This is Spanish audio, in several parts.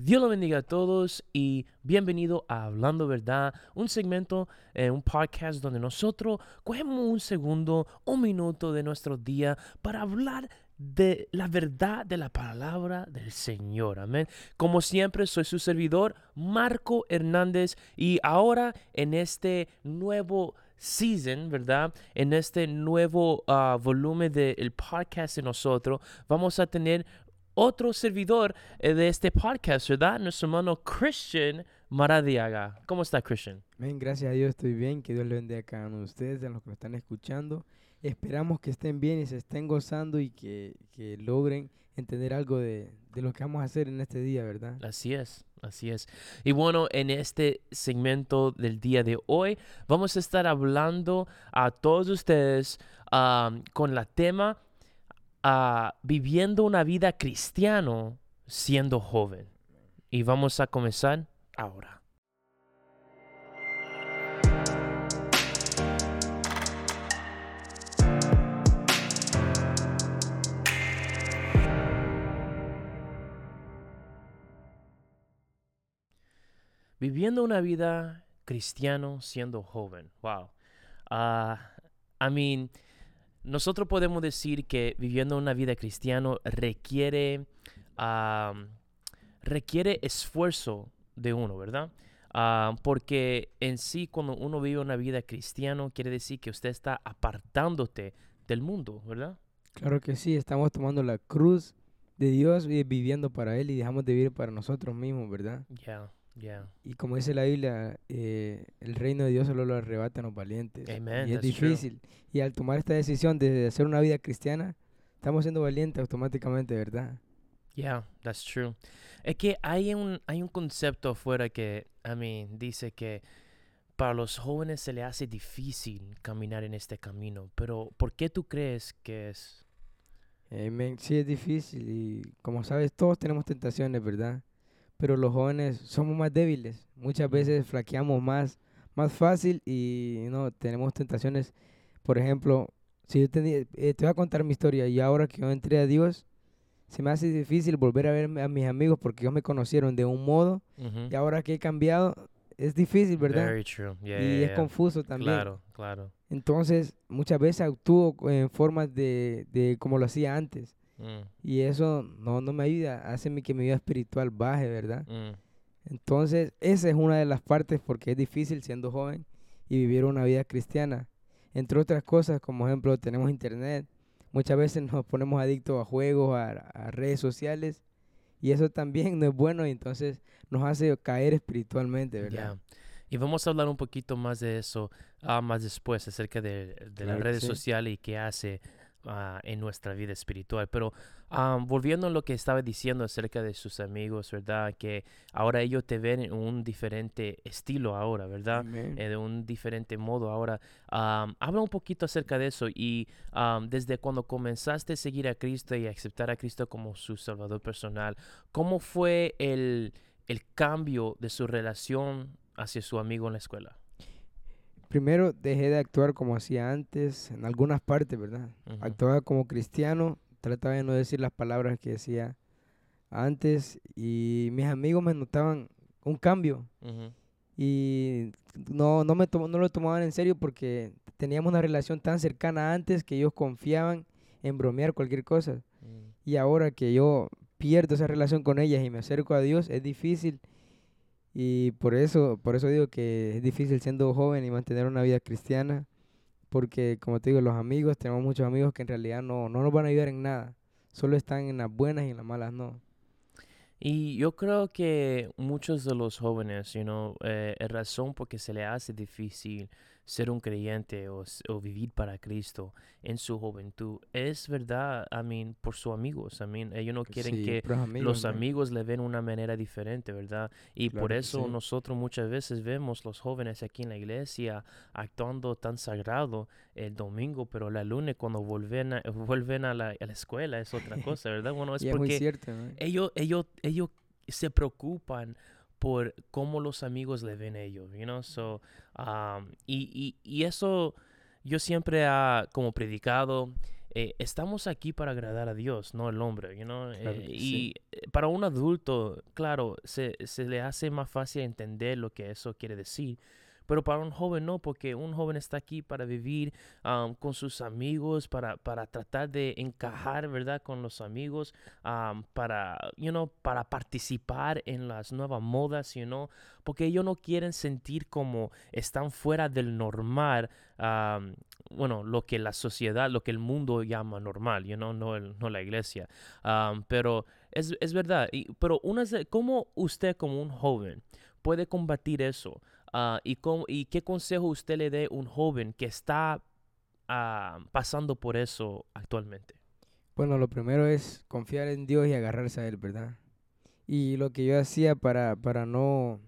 Dios lo bendiga a todos y bienvenido a Hablando Verdad, un segmento, eh, un podcast donde nosotros cogemos un segundo, un minuto de nuestro día para hablar de la verdad de la palabra del Señor. Amén. Como siempre, soy su servidor, Marco Hernández, y ahora en este nuevo season, ¿verdad? En este nuevo ah, volumen del podcast de nosotros, vamos a tener otro servidor eh, de este podcast, ¿verdad? Nuestro hermano Christian Maradiaga. ¿Cómo está Christian? Bien, gracias a Dios estoy bien. Que Dios le bendiga a cada uno de ustedes, a los que me están escuchando. Esperamos que estén bien y se estén gozando y que, que logren entender algo de, de, lo que vamos a hacer en este día, ¿verdad? Así es, así es. Y bueno, en este segmento del día de hoy vamos a estar hablando a todos ustedes um, con la tema viviendo una vida cristiano siendo joven. Y vamos a comenzar ahora. Viviendo una vida cristiano siendo joven. Wow. Uh, I mean, nosotros podemos decir que viviendo una vida cristiana requiere, requiere esfuerzo de uno, ¿verdad? porque en sí, cuando uno vive una vida cristiana, quiere decir que usted está apartándote del mundo, ¿verdad? Claro que sí, estamos tomando la cruz de Dios y viviendo para Él y dejamos de vivir para nosotros mismos, ¿verdad? Ya. Y como dice la Biblia, eh, el reino de Dios solo lo arrebatan los valientes. y es difícil. Y al tomar esta decisión de hacer una vida cristiana, estamos siendo valientes automáticamente, ¿verdad? Yeah, that's true. Es que hay un, hay un concepto afuera que, a mí, dice que para los jóvenes se le hace difícil caminar en este camino. Pero, ¿por qué tú crees que es? sí, es difícil. Y como sabes, todos tenemos tentaciones, ¿verdad? Pero los jóvenes somos más débiles. Muchas veces flaqueamos más, más fácil y no tenemos tentaciones. Por ejemplo, si yo tenía, eh, te voy a contar mi historia y ahora que yo entré a Dios, se me hace difícil volver a ver a mis amigos porque ellos me conocieron de un modo y ahora que he cambiado es difícil, ¿verdad? y es confuso también. Claro, claro. Entonces, muchas veces actúo en formas de, de como lo hacía antes. Mm. Y eso no, no me ayuda, hace que mi vida espiritual baje, ¿verdad? Mm. Entonces, esa es una de las partes porque es difícil siendo joven y vivir una vida cristiana. Entre otras cosas, como ejemplo, tenemos internet. Muchas veces nos ponemos adictos a juegos, a, redes sociales. Y eso también no es bueno y entonces nos hace caer espiritualmente, ¿verdad? Y vamos a hablar un poquito más de eso ah, más después, acerca de, las redes sociales y qué hace Ah, en nuestra vida espiritual. Pero volviendo a lo que estaba diciendo acerca de sus amigos, ¿verdad? Que ahora ellos te ven en un diferente estilo ahora, ¿verdad? Eh, de un diferente modo ahora. habla un poquito acerca de eso y desde cuando comenzaste a seguir a Cristo y aceptar a Cristo como su Salvador personal, ¿cómo fue el, el cambio de su relación hacia su amigo en la escuela? Primero dejé de actuar como hacía antes, en algunas partes, ¿verdad? Actuaba como cristiano, trataba de no decir las palabras que decía antes y mis amigos me notaban un cambio. Y no, no, me no lo tomaban en serio porque teníamos una relación tan cercana antes que ellos confiaban en bromear cualquier cosa. Mm. Y ahora que yo pierdo esa relación con ellas y me acerco a Dios, es difícil y por eso, por eso digo que es difícil siendo joven y mantener una vida cristiana, porque como te digo, los amigos, tenemos muchos amigos que en realidad no, no nos van a ayudar en nada, solo están en las buenas y en las malas no. Y yo creo que muchos de los jóvenes, you know, eh, razón porque se le hace difícil ser un creyente o, vivir para Cristo en su juventud es verdad, I mean, por sus amigos. I mean, ellos no quieren que los amigos le ven una manera diferente, ¿verdad? Y por eso nosotros muchas veces vemos los jóvenes aquí en la iglesia actuando tan sagrado el domingo, pero la lunes cuando vuelven a, vuelven a la, a la escuela es otra cosa, ¿verdad? Bueno, es porque cierto, ellos, ellos, ellos se preocupan por cómo los amigos le ven a ellos, you know? So, um, y, y, y, eso, yo siempre ha como predicado, eh, estamos aquí para agradar a Dios, no al hombre, you know? Eh, y para un adulto, claro, se, se le hace más fácil entender lo que eso quiere decir. Pero para un joven no, porque un joven está aquí para vivir con sus amigos, para, para, tratar de encajar, ¿verdad? Con los amigos, para, you know, para participar en las nuevas modas, you know, porque ellos no quieren sentir como están fuera del normal, bueno, lo que la sociedad, lo que el mundo llama normal, you know, no, el, no la iglesia. pero es, es verdad, y, pero una, ¿cómo usted como un joven puede combatir eso? Ah, y, cómo, ¿Y qué consejo usted le dé a un joven que está ah, pasando por eso actualmente? Bueno, lo primero es confiar en Dios y agarrarse a Él, ¿verdad? Y lo que yo hacía para, para no,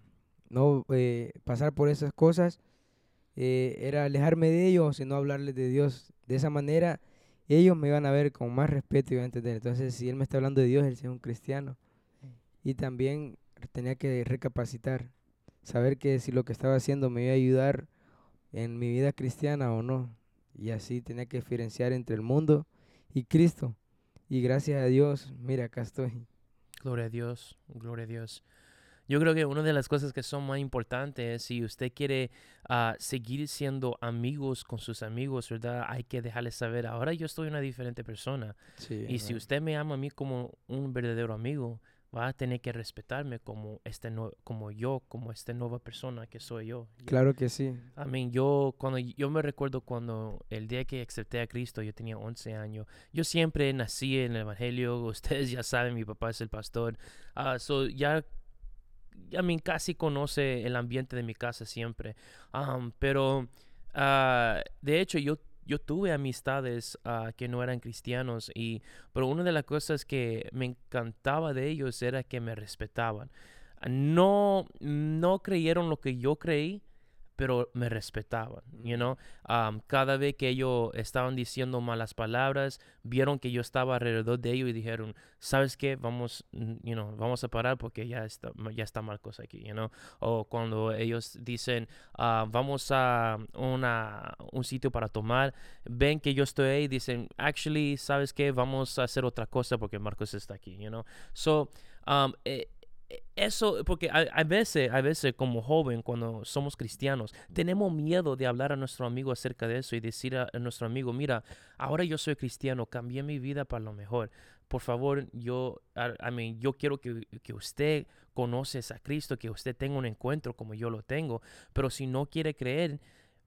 no eh, pasar por esas cosas eh, era alejarme de ellos y no hablarles de Dios. De esa manera ellos me iban a ver con más respeto y iban a entender. Entonces, si Él me está hablando de Dios, Él es un cristiano. Y también tenía que recapacitar saber que si lo que estaba haciendo me iba a ayudar en mi vida cristiana o no. Y así tenía que diferenciar entre el mundo y Cristo. Y gracias a Dios, mira, acá estoy. Gloria a Dios, gloria a Dios. Yo creo que una de las cosas que son más importantes es si usted quiere ah, seguir siendo amigos con sus amigos, ¿verdad? Hay que dejarles saber, ahora yo estoy una diferente persona. y si usted me ama a mí como un verdadero amigo, va a tener que respetarme como este como yo, como esta nueva persona que soy yo. Claro que sí. I mean, yo cuando yo me recuerdo cuando el día que acepté a Cristo, yo tenía 11 años. Yo siempre nací en el evangelio, ustedes ya saben, mi papá es el pastor. Uh, so ya I mean, casi conoce el ambiente de mi casa siempre. Um, pero uh, de hecho yo yo tuve amistades ah, que no eran cristianos, y, pero una de las cosas que me encantaba de ellos era que me respetaban. No, no creyeron lo que yo creí, pero me respetaban, you know. cada vez que ellos estaban diciendo malas palabras, vieron que yo estaba alrededor de ellos y dijeron, ¿sabes qué? Vamos, you know, vamos a parar porque ya está, ya está mal cosa aquí, you know. O cuando ellos dicen, ah, vamos a una, un sitio para tomar, ven que yo estoy ahí y dicen, actually, ¿sabes qué? Vamos a hacer otra cosa porque Marcos está aquí, you know. So, um, eh, eso, porque a, veces, a veces como joven, cuando somos cristianos, tenemos miedo de hablar a nuestro amigo acerca de eso y decir a, nuestro amigo, mira, ahora yo soy cristiano, cambié mi vida para lo mejor. Por favor, yo, I, mean, yo quiero que, que, usted conoce a Cristo, que usted tenga un encuentro como yo lo tengo, pero si no quiere creer,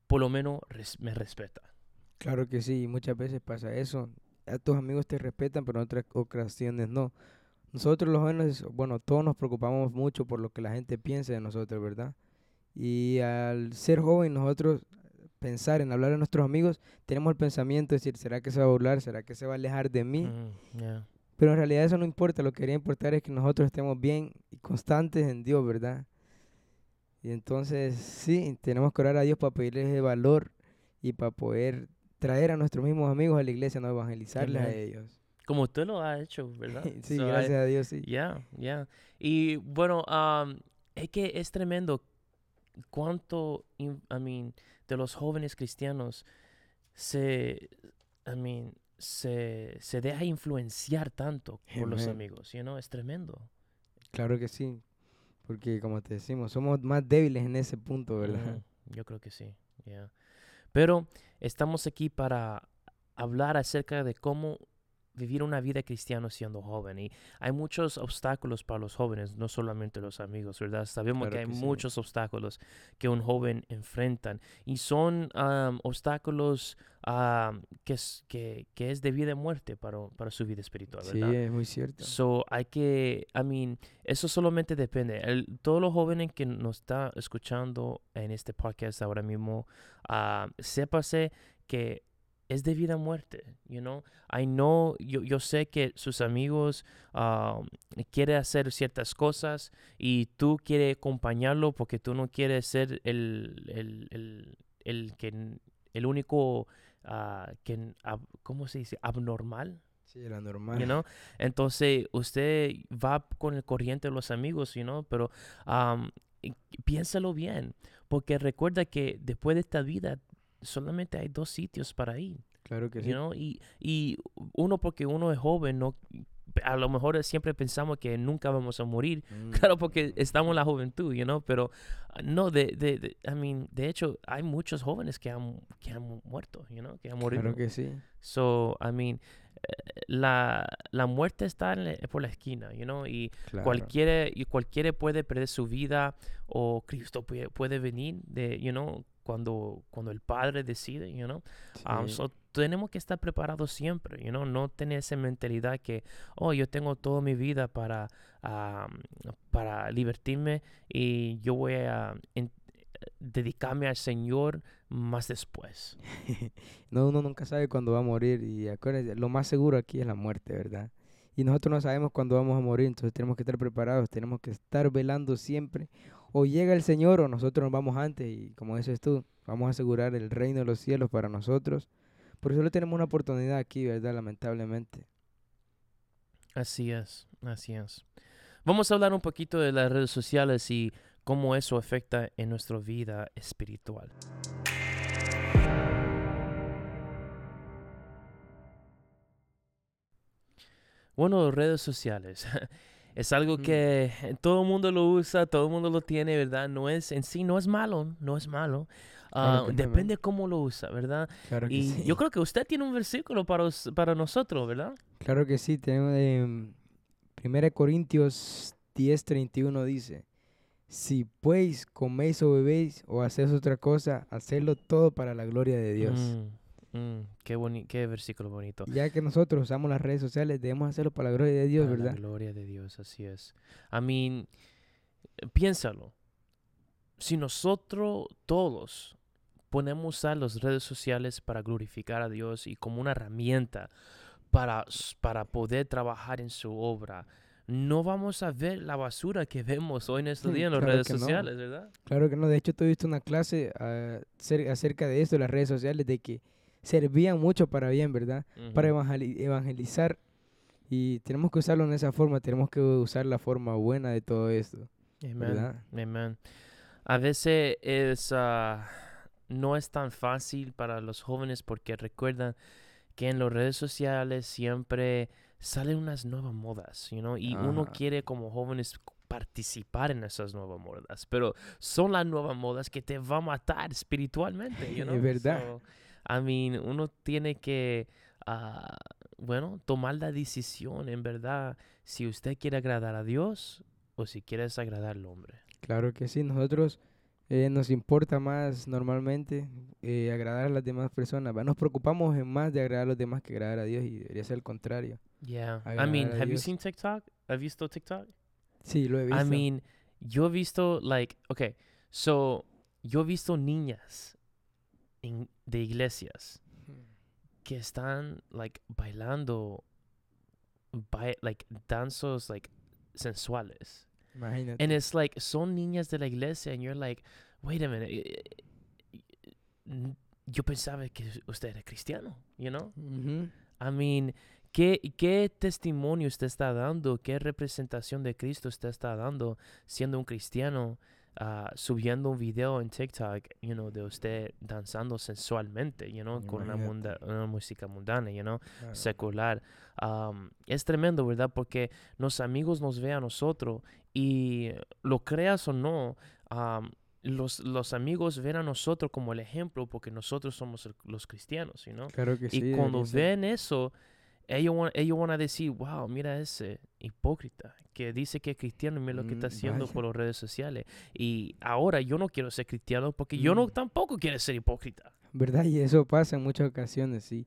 por lo menos me respeta. Claro que sí, muchas veces pasa eso. A tus amigos te respetan, pero en otras ocasiones no. Nosotros los jóvenes, bueno, todos nos preocupamos mucho por lo que la gente piensa de nosotros, ¿verdad? Y al ser joven, nosotros pensar en hablar a nuestros amigos, tenemos el pensamiento de decir, ¿será que se va a burlar? ¿Será que se va a alejar de mí? Mm, Pero en realidad eso no importa, lo que debería importar es que nosotros estemos bien y constantes en Dios, ¿verdad? Y entonces, sí, tenemos que orar a Dios para pedirles el valor y para poder traer a nuestros mismos amigos a la iglesia, no evangelizarles a ellos. Como tú lo has hecho, ¿verdad? sí, gracias a Dios, sí. Ya, ya. Y bueno, es que es tremendo cuánto, I mean, de los jóvenes cristianos se, I mean, se, se deja influenciar tanto por los amigos, you know? Es tremendo. Claro que sí, porque como te decimos, somos más débiles en ese punto, ¿verdad? Yo creo que sí, ya. Pero estamos aquí para hablar acerca de cómo vivir una vida cristiana siendo joven. Y hay muchos obstáculos para los jóvenes, no solamente los amigos, ¿verdad? Sabemos que hay muchos obstáculos que un joven enfrentan. Y son obstáculos que, es, que, que, es de vida y muerte para, para su vida espiritual, ¿verdad? Sí, es muy cierto. So, hay que, I mean, eso solamente depende. El, todos los jóvenes que nos está escuchando en este podcast ahora mismo, uh, sépase que es de vida a muerte, you know. I know, yo, yo sé que sus amigos um, quieren hacer ciertas cosas y tú quieres acompañarlo porque tú no quieres ser el, el, el, el que, el único, uh, que, ¿cómo se dice? Abnormal. Sí, el anormal. You know? Entonces, usted va con el corriente de los amigos, you know, pero um, piénsalo bien, porque recuerda que después de esta vida solamente hay dos sitios para ir. Claro que you sí. know? y, y uno porque uno es joven, no, a lo mejor siempre pensamos que nunca vamos a morir. Mm, Claro, porque estamos en la juventud, you know, pero ah, no, de, de, de, I mean, de hecho, hay muchos jóvenes que han, que han mu- muerto, you know, que han morido. Claro que sí. So, I mean, eh, la, la muerte está en la- por la esquina, you know, y Claro. cualquiera, y cualquiera puede perder su vida o Cristo puede, puede venir de, you know, cuando, cuando el Padre decide, you know. Um, Sí. so, tenemos que estar preparados siempre, you know, no tener esa mentalidad que, oh, yo tengo toda mi vida para, um, para divertirme y yo voy a en- dedicarme al Señor más después. No, uno nunca sabe cuándo va a morir y acuérdense, lo más seguro aquí es la muerte, ¿verdad? Y nosotros no sabemos cuándo vamos a morir, entonces tenemos que estar preparados, tenemos que estar velando siempre. O llega el Señor o nosotros nos vamos antes y como dices tú, vamos a asegurar el reino de los cielos para nosotros. Porque solo tenemos una oportunidad aquí, ¿verdad? Lamentablemente. Así es, así es. Vamos a hablar un poquito de las redes sociales y cómo eso afecta en nuestra vida espiritual. Bueno, redes sociales. Es algo que todo el mundo lo usa, todo el mundo lo tiene, ¿verdad? No es en sí, no es malo, no es malo. Claro Ah, no, depende cómo lo usa, ¿verdad? Claro que Y sí. yo creo que usted tiene un versículo para, para nosotros, ¿verdad? Claro que sí, tenemos em, 1 Corintios 10:31 dice, si pues coméis o bebéis o hacéis otra cosa, hacedlo todo para la gloria de Dios. Mm, mm, qué, boni- qué versículo bonito. Ya que nosotros usamos las redes sociales, debemos hacerlo para la gloria de Dios, Para la ¿verdad? gloria de Dios, así es. I mean, piénsalo. Si nosotros todos podemos usar las redes sociales para glorificar a Dios y como una herramienta para, para poder trabajar en su obra, no vamos a ver la basura que vemos hoy en este día en las claro redes no. sociales, ¿verdad? Claro que no, de hecho tú visto una clase ah, cer- acerca de esto, las redes sociales, de que servían mucho para bien, ¿verdad? Para evangelizar y tenemos que usarlo en esa forma, tenemos que usar la forma buena de todo esto, Amen. ¿verdad? Amen. A veces es, ah, no es tan fácil para los jóvenes porque recuerdan que en las redes sociales siempre salen unas nuevas modas, you know, y uno quiere como jóvenes participar en esas nuevas modas, pero son las nuevas modas que te van a matar espiritualmente, you Es know? verdad. So, I mean, uno tiene que, ah, bueno, tomar la decisión, en verdad, si usted quiere agradar a Dios o si quieres agradar al hombre. Claro que sí, nosotros eh, nos importa más normalmente eh, agradar a las demás personas, nos preocupamos en más de agradar a los demás que agradar a Dios y debería ser el contrario. Yeah. I mean, have you Dios. seen TikTok? ¿Has visto TikTok? Sí, lo he visto. I mean, yo he visto, like, okay, so, yo he visto niñas en- de iglesias que están, like, bailando, bai- like, danzos, like, sensuales. Imagínate. And it's like, son niñas de la iglesia, and you're like, wait a minute, yo pensaba que usted era cristiano, you know? I mean, ¿qué, ¿qué testimonio usted está dando? ¿Qué representación de Cristo usted está dando siendo un cristiano, ah, subiendo un video en TikTok, you know, de usted danzando sensualmente, you know, con una, munda- Imagínate. una música mundana, you know, Claro. secular? Um, es tremendo, ¿verdad? Porque los amigos nos ven a nosotros y lo creas o no, um, los, los amigos ven a nosotros como el ejemplo porque nosotros somos el- los cristianos, you know? Claro que sí. Y cuando ven eso, ellos van, ellos van a decir, wow, mira ese hipócrita que dice que es cristiano y mira lo que está Mm, haciendo vaya. por las redes sociales. Y ahora yo no quiero ser cristiano porque yo no Mm. tampoco quiero ser hipócrita. ¿Verdad? Y eso pasa en muchas ocasiones, sí.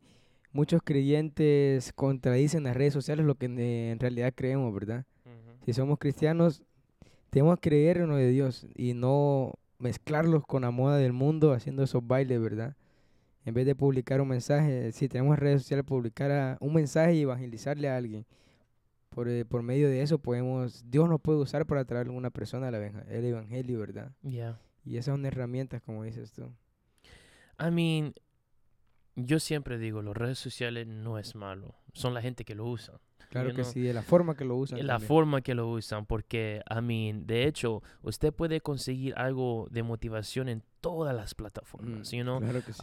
Muchos creyentes contradicen las redes sociales lo que en, en realidad creemos, ¿verdad? Si somos cristianos, tenemos que creer en lo de Dios y no mezclarlos con la moda del mundo haciendo esos bailes, ¿verdad? En vez de publicar un mensaje, si tenemos redes sociales, publicar un mensaje y evangelizarle a alguien. Por, eh, por medio de eso podemos, Dios nos puede usar para traer a una persona al evang- el evangelio, ¿verdad? Yeah. Y esas son herramientas, como dices tú. I mean, yo siempre digo, las redes sociales no es malo, son la gente que lo usa. Claro que sí, de la forma que lo usan. La forma que lo usan, porque, a mí, de hecho, usted puede conseguir algo de motivación en todas las plataformas, mm, you Claro que sí.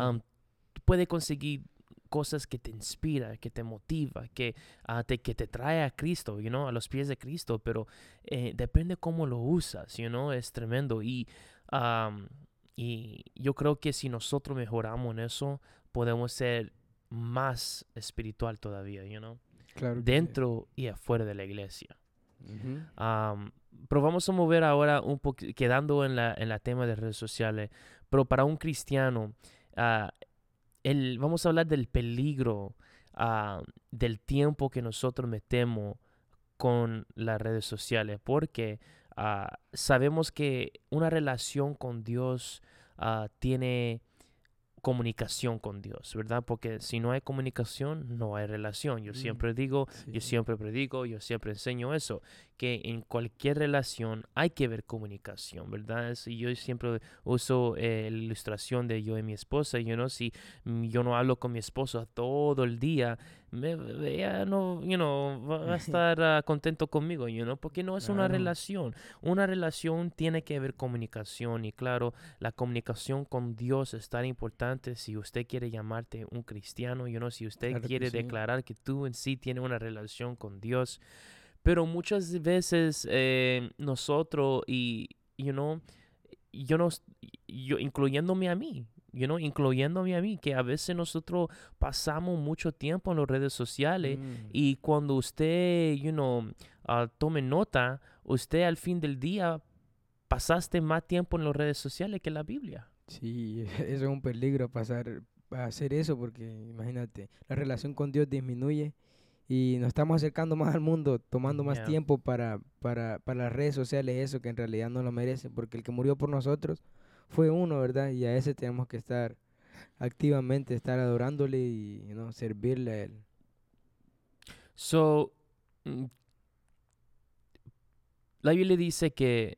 Puede conseguir cosas que te inspira, que te motiva, que, uh, te, que te trae a Cristo, you know, a los pies de Cristo, pero eh, depende cómo lo usas, you know, es tremendo. Y, y yo creo que si nosotros mejoramos en eso, podemos ser más espiritual todavía, you know, dentro y afuera de la iglesia. pero vamos a mover ahora un poco, quedando en la, en la tema de redes sociales, pero para un cristiano, uh, vamos a hablar del peligro ah, del tiempo que nosotros metemos con las redes sociales, porque ah, sabemos que una relación con Dios ah, tiene comunicación con Dios, ¿verdad? Porque si no hay comunicación, no hay relación. Yo mm, siempre digo, yo siempre predico, yo siempre enseño eso, que en cualquier relación hay que ver comunicación, ¿verdad? Yo siempre uso eh, la ilustración de yo y mi esposa, yo no, si mm, yo no hablo con mi esposa todo el día, me, ella no, you know, va a estar ah, contento conmigo, you know, porque no es una relación. Una relación tiene que ver comunicación y claro, la comunicación con Dios es tan importante si usted quiere llamarte un cristiano, you know, si usted quiere declarar que tú en sí tienes una relación con Dios. Pero muchas veces eh, nosotros y, you know, yo no, yo, incluyéndome a mí, you know, incluyéndome a mí, que a veces nosotros pasamos mucho tiempo en las redes sociales mm. y cuando usted, you know, uh, tome nota, usted al fin del día pasaste más tiempo en las redes sociales que en la Biblia. Sí, eso es un peligro pasar a hacer eso porque imagínate, la relación con Dios disminuye y nos estamos acercando más al mundo, tomando más tiempo para, para, para las redes sociales, eso que en realidad no lo merece, porque el que murió por nosotros fue uno, ¿verdad? Y a ese tenemos que estar activamente, estar adorándole y you servirle a él. So, mm, la Biblia dice que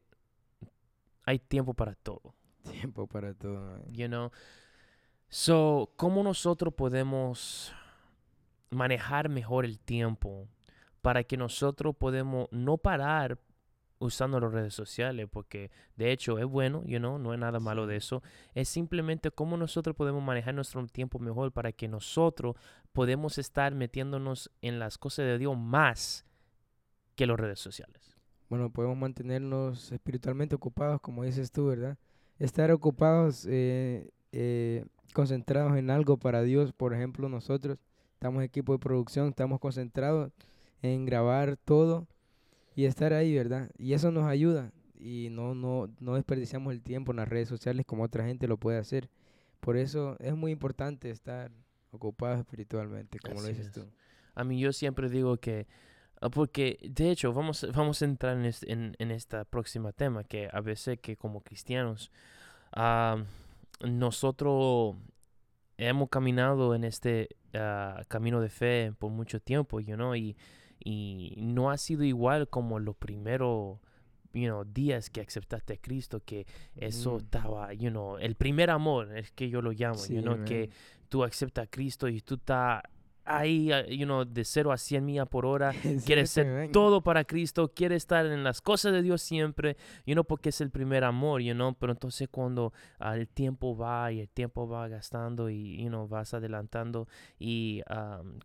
hay tiempo para todo. Tiempo para todo. You know. So, ¿cómo nosotros podemos manejar mejor el tiempo para que nosotros podemos no parar usando las redes sociales, porque de hecho es bueno, you know, no es nada malo de eso. Es simplemente cómo nosotros podemos manejar nuestro tiempo mejor para que nosotros podemos estar metiéndonos en las cosas de Dios más que las redes sociales. Bueno, podemos mantenernos espiritualmente ocupados, como dices tú, ¿verdad? Estar ocupados, eh, eh, concentrados en algo para Dios, por ejemplo, nosotros estamos en equipo de producción, estamos concentrados en grabar todo y estar ahí, ¿verdad? Y eso nos ayuda y no, no, no desperdiciamos el tiempo en las redes sociales como otra gente lo puede hacer. Por eso es muy importante estar ocupado espiritualmente, como lo dices tú. A mí yo siempre digo que, ah, porque de hecho vamos, vamos a entrar en, este, en, en esta próxima tema, que a veces que como cristianos, uh, nosotros hemos caminado en este uh, camino de fe por mucho tiempo, you know, y y no ha sido igual como los primeros you know, días que aceptaste a Cristo, que eso mm. estaba, you know, el primer amor, es que yo lo llamo, you know, que tú aceptas a Cristo y tú estás ahí, ah, you know, de 0 a 100 millas por hora, quieres ser todo para Cristo, quieres estar en las cosas de Dios siempre, you know, porque es el primer amor, you know, pero entonces cuando ah, el tiempo va y el tiempo va gastando y, you know, vas adelantando y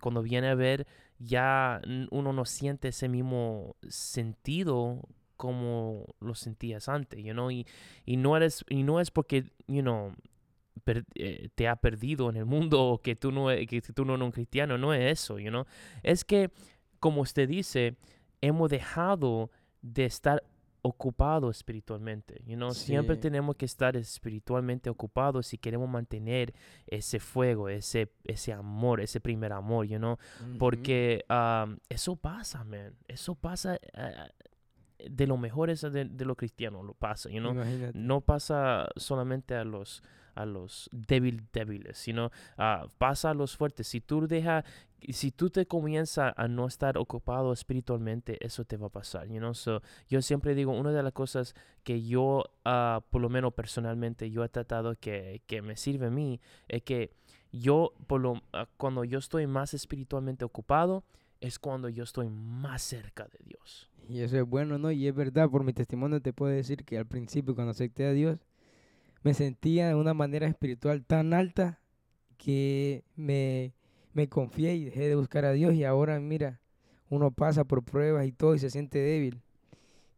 cuando viene a ver, ya uno no siente ese mismo sentido como lo sentías antes, you know, y, y no eres, y no es porque, you know, eh, te ha perdido en el mundo o que tú no, e, que tú no eres un cristiano, no es eso, you know? es que, como usted dice, hemos dejado de estar ocupados espiritualmente, you know? siempre tenemos que estar espiritualmente ocupados si queremos mantener ese fuego, ese, ese amor, ese primer amor, you know? porque eso pasa, man, eso pasa... Eh, de lo mejor es de, de los cristianos, lo pasa, you know? no pasa solamente a los a los débil, débiles, sino uh, pasa a los fuertes. Si tú deja, si tú te comienzas a no estar ocupado espiritualmente, eso te va a pasar, you know? so, yo siempre digo, una de las cosas que yo, uh, por lo menos personalmente, yo he tratado que, que me sirve a mí, es que yo, por lo, ah, cuando yo estoy más espiritualmente ocupado, es cuando yo estoy más cerca de Dios. Y eso es bueno, ¿no? Y es verdad, por mi testimonio te puedo decir que al principio cuando acepté a Dios, me sentía de una manera espiritual tan alta que me, me confié y dejé de buscar a Dios y ahora mira, uno pasa por pruebas y todo y se siente débil.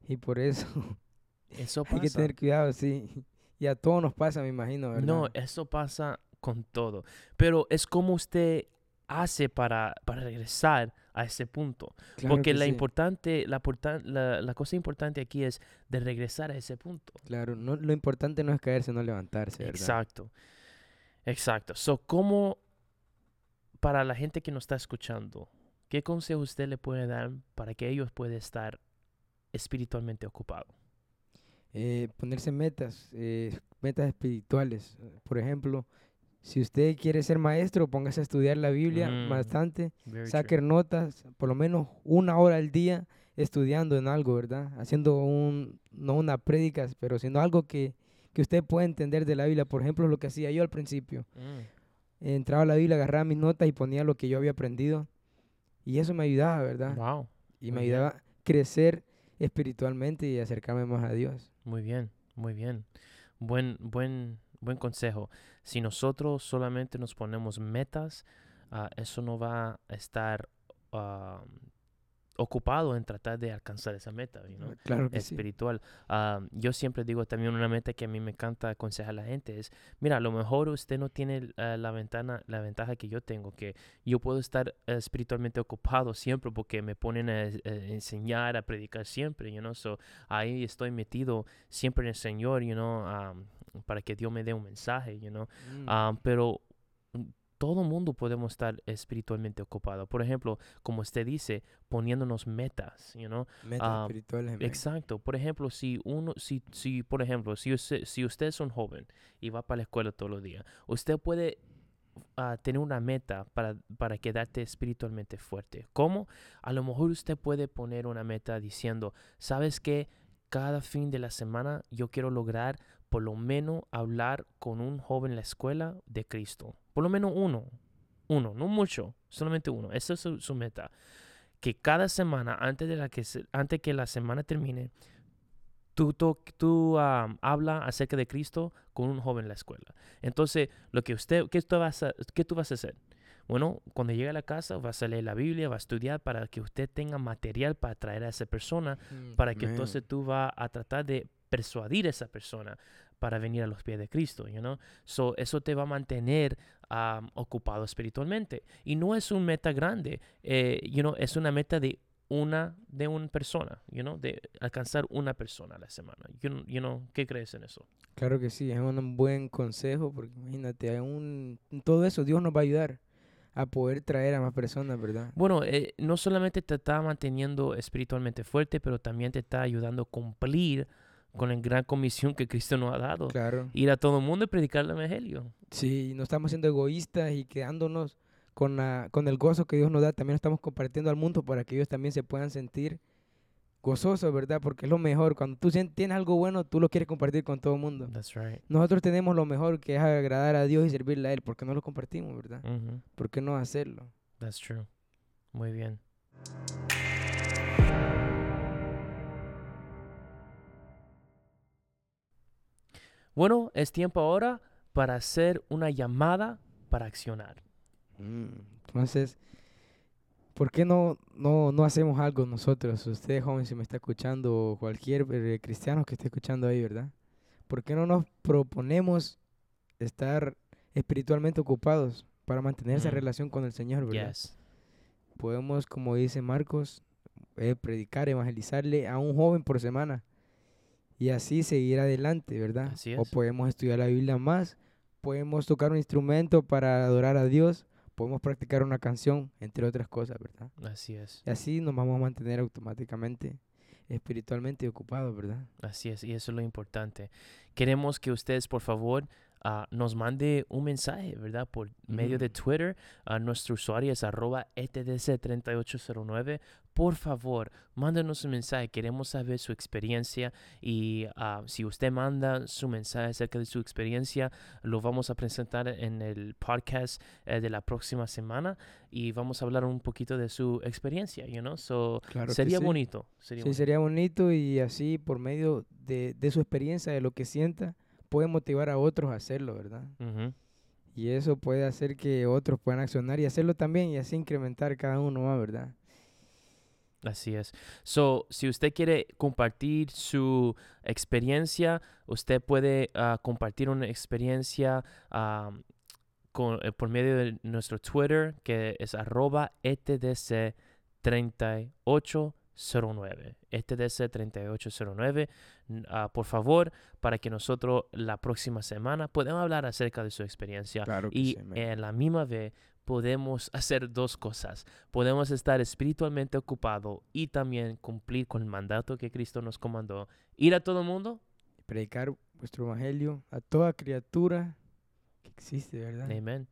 Y por eso Eso hay que pasa. tener cuidado, sí. Y a todos nos pasa, me imagino, ¿verdad? No, eso pasa con todo. Pero es como usted hace para, para regresar a ese punto. Claro Porque que la, sí, importante, la, la, la cosa importante aquí es de regresar a ese punto. Claro, no, lo importante no es caerse, no levantarse, ¿verdad? Exacto. Exacto. So, ¿cómo, para la gente que nos está escuchando, qué consejo usted le puede dar para que ellos puedan estar espiritualmente ocupados? Eh, ponerse metas, eh, metas espirituales. Por ejemplo, si usted quiere ser maestro, póngase a estudiar la Biblia Mm, bastante, saque notas, por lo menos una hora al día estudiando en algo, ¿verdad? Haciendo un, no una prédica, pero sino algo que, que usted pueda entender de la Biblia. Por ejemplo, lo que hacía yo al principio. Mm, Entraba a la Biblia, agarraba mis notas y ponía lo que yo había aprendido. Y eso me ayudaba, ¿verdad? Wow. Y me ayudaba a crecer espiritualmente y acercarme más a Dios. Muy bien, muy bien. Buen, buen, buen consejo. Si nosotros solamente nos ponemos metas, ah, eso no va a estar ocupado en tratar de alcanzar esa meta, you know, Claro que sí. espiritual. Ah, yo siempre digo también una meta que a mí me encanta aconsejar a la gente es, mira, a lo mejor usted no tiene ah, la ventana, la ventaja que yo tengo, que yo puedo estar espiritualmente ocupado siempre porque me ponen a, eh, enseñar, a predicar siempre, you know, so ahí estoy metido siempre en el Señor, you know, um, para que Dios me dé un mensaje, you know. Mm. Um, pero mm, todo mundo podemos estar espiritualmente ocupado. Por ejemplo, como usted dice, poniéndonos metas, you know. Metas ah, espirituales. Exacto. Por ejemplo, si uno, si, si por ejemplo, si usted, si usted es un joven y va para la escuela todos los días, usted puede ah, tener una meta para, para quedarte espiritualmente fuerte. ¿Cómo? A lo mejor usted puede poner una meta diciendo, ¿sabes qué? Cada fin de la semana yo quiero lograr por lo menos hablar con un joven en la escuela de Cristo. Por lo menos uno. Uno, no mucho, solamente uno. Esa es su, su meta. Que cada semana, antes de la que, se- antes que la semana termine, tú, to- tú am, habla acerca de Cristo con un joven en la escuela. Entonces, lo que usted, ¿qué tú vas a, qué tú vas a hacer? Bueno, cuando llegue a la casa, vas a leer la Biblia, va a estudiar para que usted tenga material para traer a esa persona, Mm, para que amén. entonces tú vas a tratar de persuadir a esa persona para venir a los pies de Cristo, you know? So, eso te va a mantener am, ocupado espiritualmente. Y no es un meta grande, eh, you know, es una meta de una de una persona, you know, de alcanzar una persona a la semana. You, you know, ¿qué crees en eso? Claro que sí, es un buen consejo, porque imagínate, en todo eso Dios nos va a ayudar a poder traer a más personas, ¿verdad? Bueno, eh, no solamente te está manteniendo espiritualmente fuerte, pero también te está ayudando a cumplir con la gran comisión que Cristo nos ha dado. Claro. Ir a todo el mundo y predicar el evangelio. Sí, no estamos siendo egoístas y quedándonos con, la, con el gozo que Dios nos da, también estamos compartiendo al mundo para que ellos también se puedan sentir gozosos, ¿verdad? Porque es lo mejor, cuando tú tienes algo bueno, tú lo quieres compartir con todo el mundo. That's right. Nosotros tenemos lo mejor que es agradar a Dios y servirle a Él, porque no lo compartimos, ¿verdad? Ujú, ¿Por qué no hacerlo? That's true. Muy bien. Bueno, es tiempo ahora para hacer una llamada para accionar. Mm, Entonces, ¿por qué no, no, no hacemos algo nosotros? Usted, joven, si me está escuchando, o cualquier eh, cristiano que esté escuchando ahí, ¿verdad? ¿Por qué no nos proponemos estar espiritualmente ocupados para mantener esa Mm. relación con el Señor, ¿verdad? Yes. Podemos, como dice Marcos, eh, predicar, evangelizarle a un joven por semana y así seguir adelante, ¿verdad? Así O es. podemos estudiar la Biblia más, podemos tocar un instrumento para adorar a Dios, podemos practicar una canción, entre otras cosas, ¿verdad? Así es. Y así nos vamos a mantener automáticamente espiritualmente ocupados, ¿verdad? Así es. Y eso es lo importante. Queremos que ustedes, por favor, ah, nos mande un mensaje, ¿verdad? Por medio de Twitter. a nuestro usuario es arroba etdc3809 por favor, mándenos un mensaje. Queremos saber su experiencia y ah, si usted manda su mensaje acerca de su experiencia, lo vamos a presentar en el podcast eh, de la próxima semana y vamos a hablar un poquito de su experiencia, you know? So, sería bonito. Sería sí, sería bonito y así por medio de, su experiencia, de lo que sienta, puede motivar a otros a hacerlo, ¿verdad? Y eso puede hacer que otros puedan accionar y hacerlo también y así incrementar cada uno más, ¿verdad? Así es. So, si usted quiere compartir su experiencia, usted puede ah, compartir una experiencia con, eh, por medio de nuestro Twitter, que es arroba etdc3809. etdc3809. Ah, por favor, para que nosotros la próxima semana podamos hablar acerca de su experiencia. y en la misma vez podemos hacer dos cosas. Podemos estar espiritualmente ocupados y también cumplir con el mandato que Cristo nos comandó. Ir a todo el mundo. Predicar vuestro evangelio a toda criatura que existe, ¿verdad? Amén.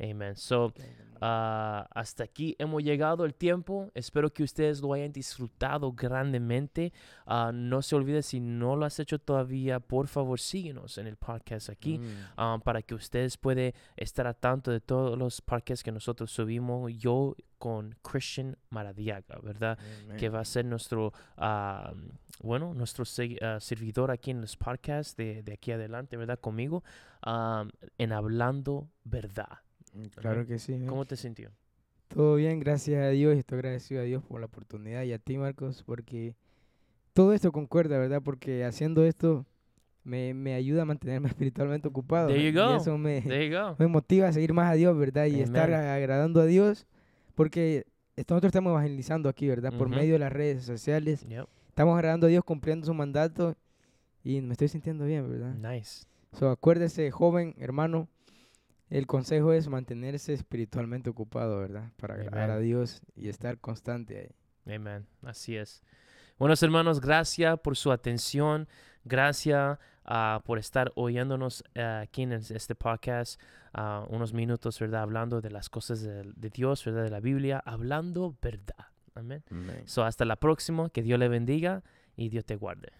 Amén. So, ah, hasta aquí hemos llegado el tiempo. Espero que ustedes lo hayan disfrutado grandemente. Ah, no se olvide, si no lo has hecho todavía, por favor síguenos en el podcast aquí mm. ah, para que ustedes puedan estar a tanto de todos los podcasts que nosotros subimos. Yo con Christian Maradiaga, ¿verdad? Que va a ser nuestro, bueno, nuestro servidor aquí en los podcasts de, de aquí adelante, ¿verdad? Conmigo, en Hablando Verdad. Claro que sí. ¿Cómo te sintió? Todo bien, gracias a Dios. Estoy agradecido a Dios por la oportunidad y a ti, Marcos, porque todo esto concuerda, ¿verdad? Porque haciendo esto me, me ayuda a mantenerme espiritualmente ocupado. There you go. Y eso me, me, motiva a seguir más a Dios, ¿verdad? Y estar agradando a Dios, porque nosotros estamos evangelizando aquí, ¿verdad? Por medio de las redes sociales. Estamos agradando a Dios cumpliendo su mandato y me estoy sintiendo bien, ¿verdad? Nice. So, acuérdese, joven, hermano, el consejo es mantenerse espiritualmente ocupado, ¿verdad? Para agradar a Dios y estar constante ahí. Amén. Así es. Buenos hermanos, gracias por su atención. Gracias ah, por estar oyéndonos eh, aquí en este podcast uh, unos minutos, ¿verdad? Hablando de las cosas de, Dios, ¿verdad? De la Biblia, hablando verdad. Amén. So, hasta la próxima. Que Dios le bendiga y Dios te guarde.